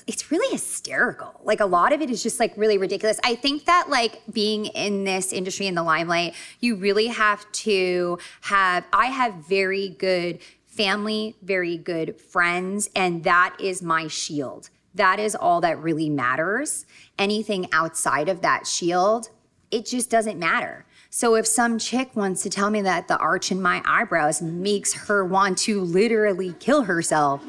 it's really hysterical. Like a lot of it is just like really ridiculous. I think that like being in this industry in the limelight, you really have to have. I have very good family, very good friends, and that is my shield. That is all that really matters. Anything outside of that shield, it just doesn't matter. So if some chick wants to tell me that the arch in my eyebrows makes her want to literally kill herself,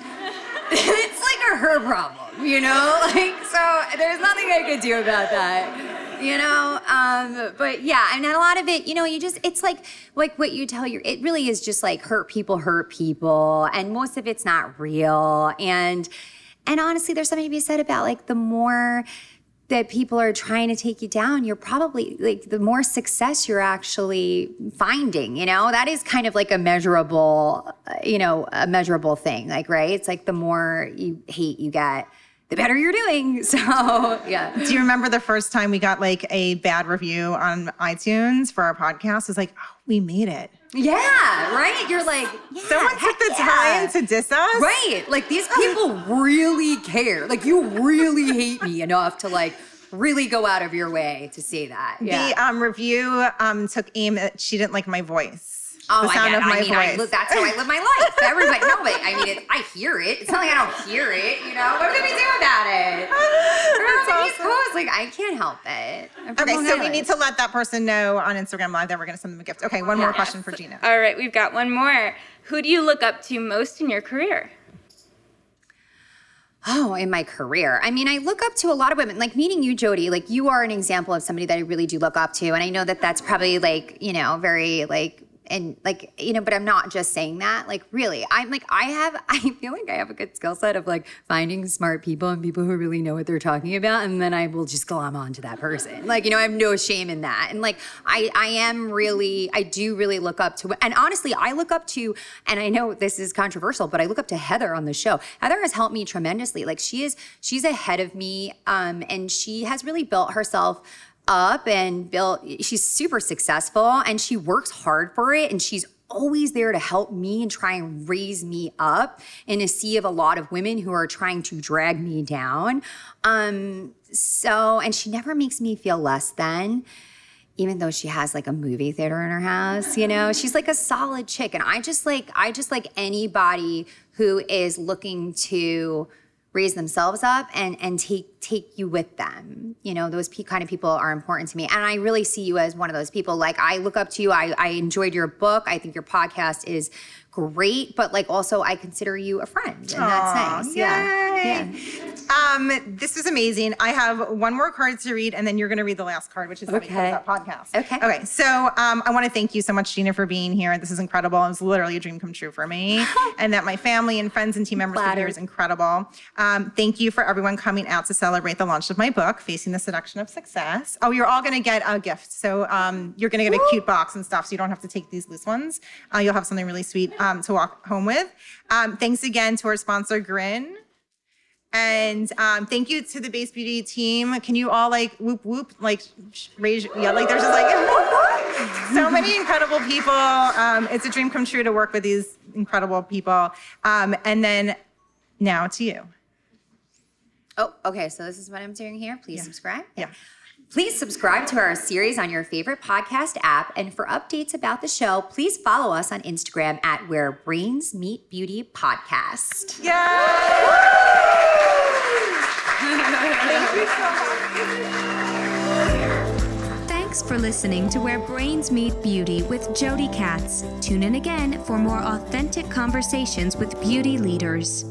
*laughs* it's like a her problem, you know? *laughs* Like, so there's nothing I could do about that. You know, um, but yeah, I and a lot of it, you know, you just it's like like what you tell your it really is just like hurt people hurt people, and most of it's not real. And and honestly, there's something to be said about like the more that people are trying to take you down, you're probably like the more success you're actually finding, you know, that is kind of like a measurable, uh, you know, a measurable thing. Like, right? It's like the more you hate you get, the better you're doing. *laughs* So, yeah. Do you remember the first time we got like a bad review on iTunes for our podcast? It was like, oh, we made it. Yeah, right? You're like, yeah, Someone took the yeah. time to diss us. Right. Like these people really care. Like you really hate me enough to like really go out of your way to say that. Yeah. The um, review um, took aim at she didn't like my voice. Oh the my sound god! of my I mean, voice. I, li- that's how I live my life. Everybody, no, but I mean, it, I hear it. It's not like I don't hear it. You know, what can we do about it? *laughs* We're on the East Coast. Like I can't help it. Okay, Long so we need to let that person know on Instagram Live that we're going to send them a gift. Okay, one more question for Gina. All right, we've got one more. Who do you look up to most in your career? Oh, in my career. I mean, I look up to a lot of women. Like meeting you, Jodi, like you are an example of somebody that I really do look up to. And I know that that's probably like, you know, very like, and like, you know, but I'm not just saying that. Like, really, I'm like, I have, *laughs* I feel like I have a good skill set of like finding smart people and people who really know what they're talking about. And then I will just glom onto that person. Like, you know, I have no shame in that. And like, I, I am really, I do really look up to, and honestly, I look up to, and I know this is controversial, but I look up to Heather on the show. Heather has helped me tremendously. Like, she is, she's ahead of me. Um, and she has really built herself up and built she's super successful and she works hard for it and she's always there to help me and try and raise me up in a sea of a lot of women who are trying to drag me down um so and she never makes me feel less than even though she has like a movie theater in her house, you know, she's like a solid chick. And I just like, I just like anybody who is looking to raise themselves up and and take take you with them. You know, those pe- kind of people are important to me. And I really see you as one of those people. Like I look up to you. I, I enjoyed your book. I think your podcast is great, but like also I consider you a friend. And that's nice. Yeah. Yay. Yeah. Um, this was amazing. I have one more card to read, and then you're going to read the last card, which is how we close Okay. that podcast. Okay. Okay. So um, I want to thank you so much, Gina, for being here. This is incredible. It was literally a dream come true for me, *laughs* and that my family and friends and team members could be here is incredible. Um, thank you for everyone coming out to celebrate the launch of my book, Facing the Seduction of Success. Oh, you're all going to get a gift. So um, you're going to get a cute box and stuff, so you don't have to take these loose ones. Uh, you'll have something really sweet um, to walk home with. Um, thanks again to our sponsor, Grin. And um, thank you to the Base Beauty team. Can you all like whoop whoop like raise yeah like there's just like *laughs* so many incredible people. Um, it's a dream come true to work with these incredible people. Um, and then now to you. Oh, okay. So this is what I'm doing here. Please subscribe. Yeah. Please subscribe to our series on your favorite podcast app. And for updates about the show, please follow us on Instagram at Where Brains Meet Beauty Podcast. Thanks for listening to Where Brains Meet Beauty with Jodi Katz. Tune in again for more authentic conversations with beauty leaders.